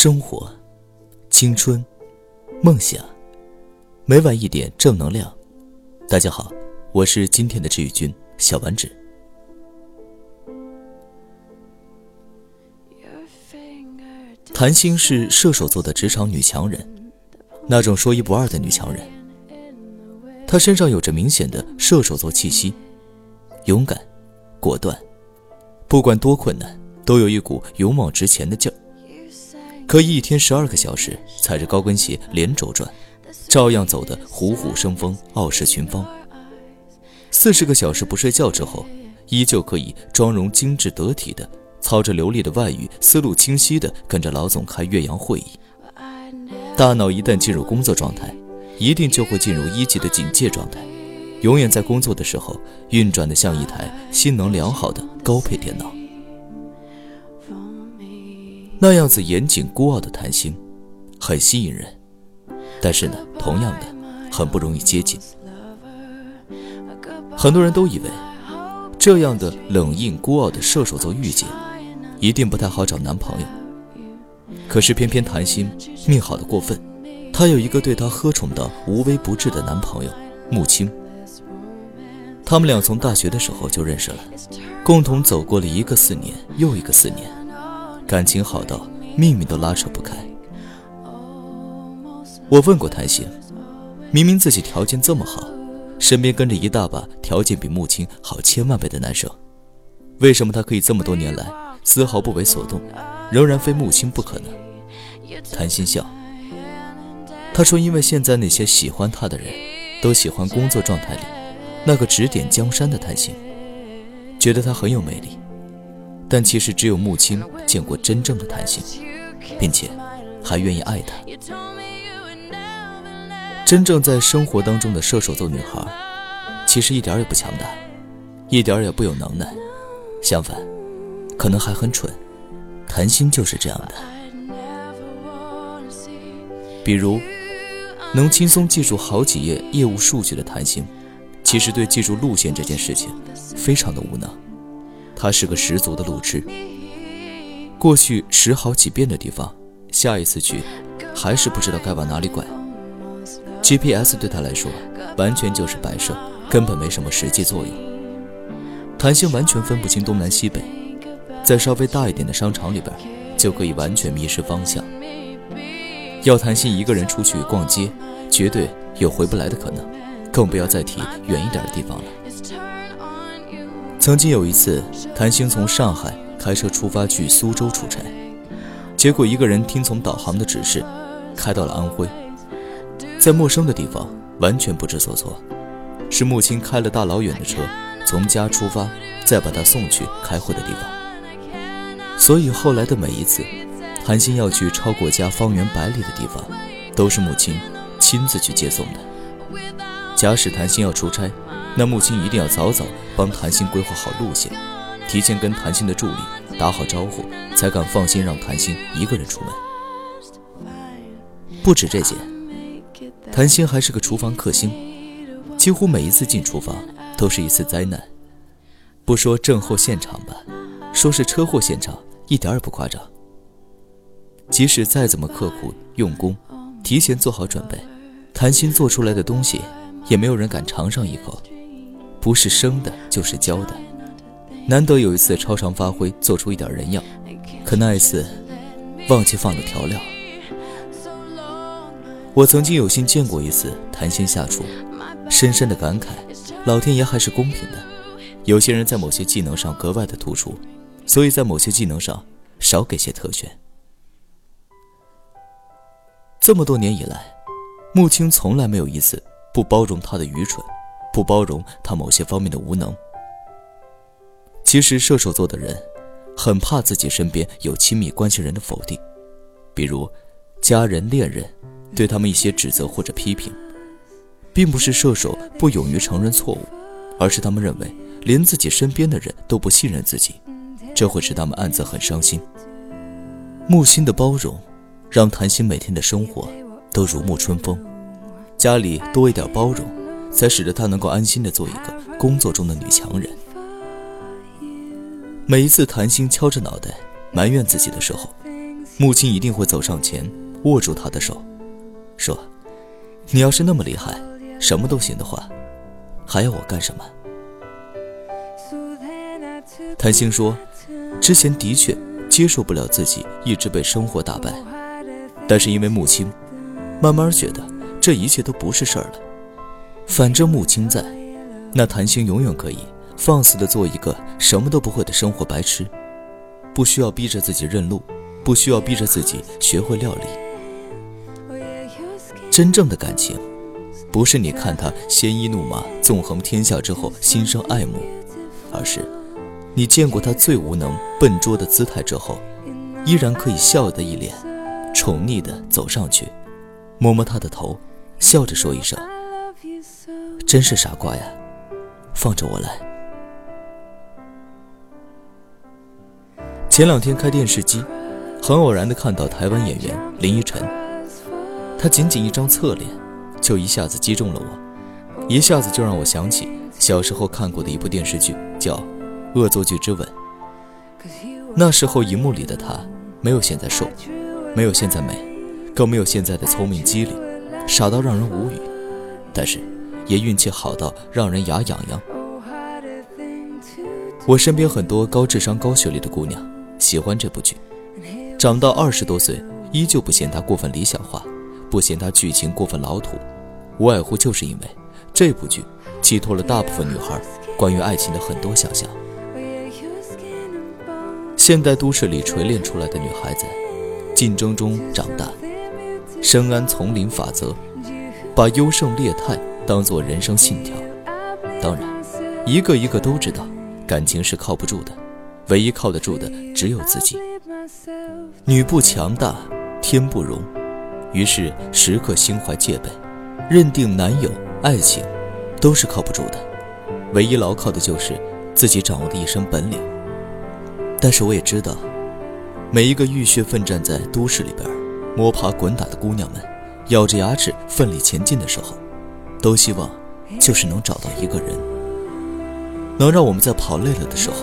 生活、青春、梦想，每晚一点正能量。大家好，我是今天的治愈君小丸子。谭星是射手座的职场女强人，那种说一不二的女强人。她身上有着明显的射手座气息，勇敢、果断，不管多困难，都有一股勇往直前的劲儿。可以一天十二个小时踩着高跟鞋连轴转，照样走得虎虎生风、傲视群芳。四十个小时不睡觉之后，依旧可以妆容精致得体的操着流利的外语，思路清晰的跟着老总开岳阳会议。大脑一旦进入工作状态，一定就会进入一级的警戒状态，永远在工作的时候运转的像一台性能良好的高配电脑。那样子严谨孤傲的谭星，很吸引人，但是呢，同样的，很不容易接近。很多人都以为，这样的冷硬孤傲的射手座御姐，一定不太好找男朋友。可是偏偏谭星命好的过分，她有一个对她呵宠到无微不至的男朋友穆青。他们俩从大学的时候就认识了，共同走过了一个四年又一个四年。感情好到命运都拉扯不开。我问过谭鑫，明明自己条件这么好，身边跟着一大把条件比穆青好千万倍的男生，为什么他可以这么多年来丝毫不为所动，仍然非穆青不可呢？谭鑫笑，他说：“因为现在那些喜欢他的人，都喜欢工作状态里那个指点江山的谭鑫，觉得他很有魅力。”但其实只有穆青见过真正的谭鑫，并且还愿意爱他。真正在生活当中的射手座女孩，其实一点也不强大，一点也不有能耐，相反，可能还很蠢。谭鑫就是这样的。比如，能轻松记住好几页业务数据的谭鑫，其实对记住路线这件事情非常的无能。他是个十足的路痴，过去识好几遍的地方，下一次去还是不知道该往哪里拐。GPS 对他来说完全就是摆设，根本没什么实际作用。谭鑫完全分不清东南西北，在稍微大一点的商场里边，就可以完全迷失方向。要谭鑫一个人出去逛街，绝对有回不来的可能，更不要再提远一点的地方了。曾经有一次，谭星从上海开车出发去苏州出差，结果一个人听从导航的指示，开到了安徽，在陌生的地方完全不知所措，是母亲开了大老远的车从家出发，再把他送去开会的地方。所以后来的每一次，谭鑫要去超过家方圆百里的地方，都是母亲亲自去接送的。假使谭鑫要出差，那母亲一定要早早帮谭鑫规划好路线，提前跟谭鑫的助理打好招呼，才敢放心让谭鑫一个人出门。不止这些，谭鑫还是个厨房克星，几乎每一次进厨房都是一次灾难。不说震后现场吧，说是车祸现场，一点也不夸张。即使再怎么刻苦用功，提前做好准备，谭鑫做出来的东西，也没有人敢尝上一口。不是生的，就是教的。难得有一次超常发挥，做出一点人样，可那一次忘记放了调料。我曾经有幸见过一次谭鑫下厨，深深的感慨：老天爷还是公平的。有些人在某些技能上格外的突出，所以在某些技能上少给些特权。这么多年以来，穆青从来没有一次不包容他的愚蠢。不包容他某些方面的无能。其实射手座的人，很怕自己身边有亲密关系人的否定，比如家人、恋人对他们一些指责或者批评，并不是射手不勇于承认错误，而是他们认为连自己身边的人都不信任自己，这会使他们暗自很伤心。木心的包容，让谭鑫每天的生活都如沐春风，家里多一点包容。才使得她能够安心的做一个工作中的女强人。每一次谭鑫敲着脑袋埋怨自己的时候，母亲一定会走上前，握住他的手，说：“你要是那么厉害，什么都行的话，还要我干什么？”谭星说：“之前的确接受不了自己一直被生活打败，但是因为母亲，慢慢觉得这一切都不是事儿了。反正母亲在，那谭星永远可以放肆的做一个什么都不会的生活白痴，不需要逼着自己认路，不需要逼着自己学会料理。真正的感情，不是你看他鲜衣怒马、纵横天下之后心生爱慕，而是……”你见过他最无能、笨拙的姿态之后，依然可以笑的一脸，宠溺的走上去，摸摸他的头，笑着说一声：“真是傻瓜呀，放着我来。”前两天开电视机，很偶然的看到台湾演员林依晨，她仅仅一张侧脸，就一下子击中了我，一下子就让我想起小时候看过的一部电视剧，叫。恶作剧之吻。那时候，荧幕里的她没有现在瘦，没有现在美，更没有现在的聪明机灵，傻到让人无语。但是，也运气好到让人牙痒痒。我身边很多高智商、高学历的姑娘喜欢这部剧，长到二十多岁依旧不嫌它过分理想化，不嫌它剧情过分老土，无外乎就是因为这部剧寄托了大部分女孩关于爱情的很多想象。现代都市里锤炼出来的女孩子，竞争中长大，深谙丛林法则，把优胜劣汰当做人生信条。当然，一个一个都知道，感情是靠不住的，唯一靠得住的只有自己。女不强大，天不容，于是时刻心怀戒备，认定男友、爱情都是靠不住的，唯一牢靠的就是自己掌握的一身本领。但是我也知道，每一个浴血奋战在都市里边摸爬滚打的姑娘们，咬着牙齿奋力前进的时候，都希望就是能找到一个人，能让我们在跑累了的时候，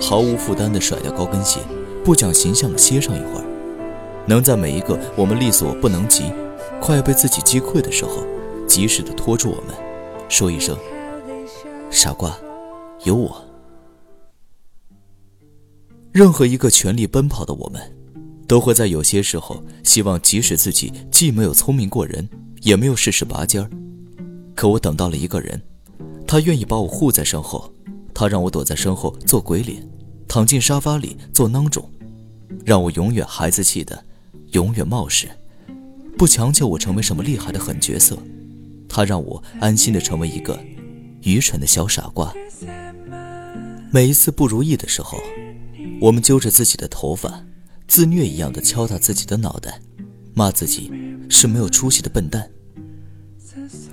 毫无负担地甩掉高跟鞋，不讲形象地歇上一会儿；能在每一个我们力所不能及、快要被自己击溃的时候，及时地拖住我们，说一声：“傻瓜，有我。”任何一个全力奔跑的我们，都会在有些时候希望，即使自己既没有聪明过人，也没有事事拔尖儿，可我等到了一个人，他愿意把我护在身后，他让我躲在身后做鬼脸，躺进沙发里做孬种，让我永远孩子气的，永远冒失，不强求我成为什么厉害的狠角色，他让我安心的成为一个愚蠢的小傻瓜。每一次不如意的时候。我们揪着自己的头发，自虐一样的敲打自己的脑袋，骂自己是没有出息的笨蛋。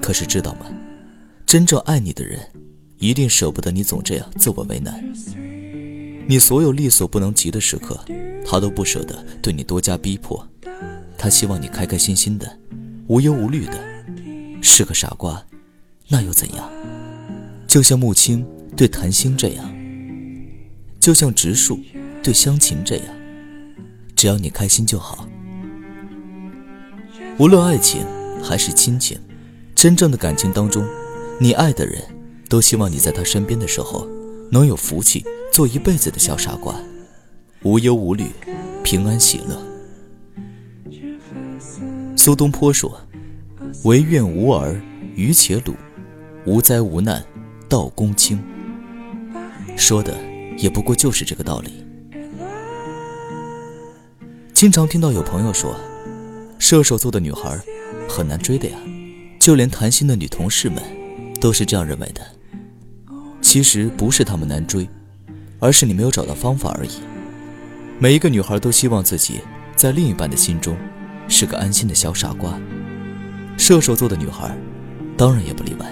可是知道吗？真正爱你的人，一定舍不得你总这样自我为难。你所有力所不能及的时刻，他都不舍得对你多加逼迫。他希望你开开心心的，无忧无虑的。是个傻瓜，那又怎样？就像木青对谭星这样，就像植树。对湘琴这样，只要你开心就好。无论爱情还是亲情，真正的感情当中，你爱的人，都希望你在他身边的时候，能有福气，做一辈子的小傻瓜，无忧无虑，平安喜乐。苏东坡说：“唯愿无儿愚且鲁，无灾无难道公卿。”说的也不过就是这个道理。经常听到有朋友说，射手座的女孩很难追的呀，就连谈心的女同事们都是这样认为的。其实不是他们难追，而是你没有找到方法而已。每一个女孩都希望自己在另一半的心中是个安心的小傻瓜，射手座的女孩当然也不例外。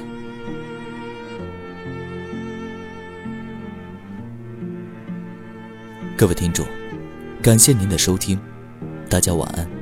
各位听众，感谢您的收听。大家晚安。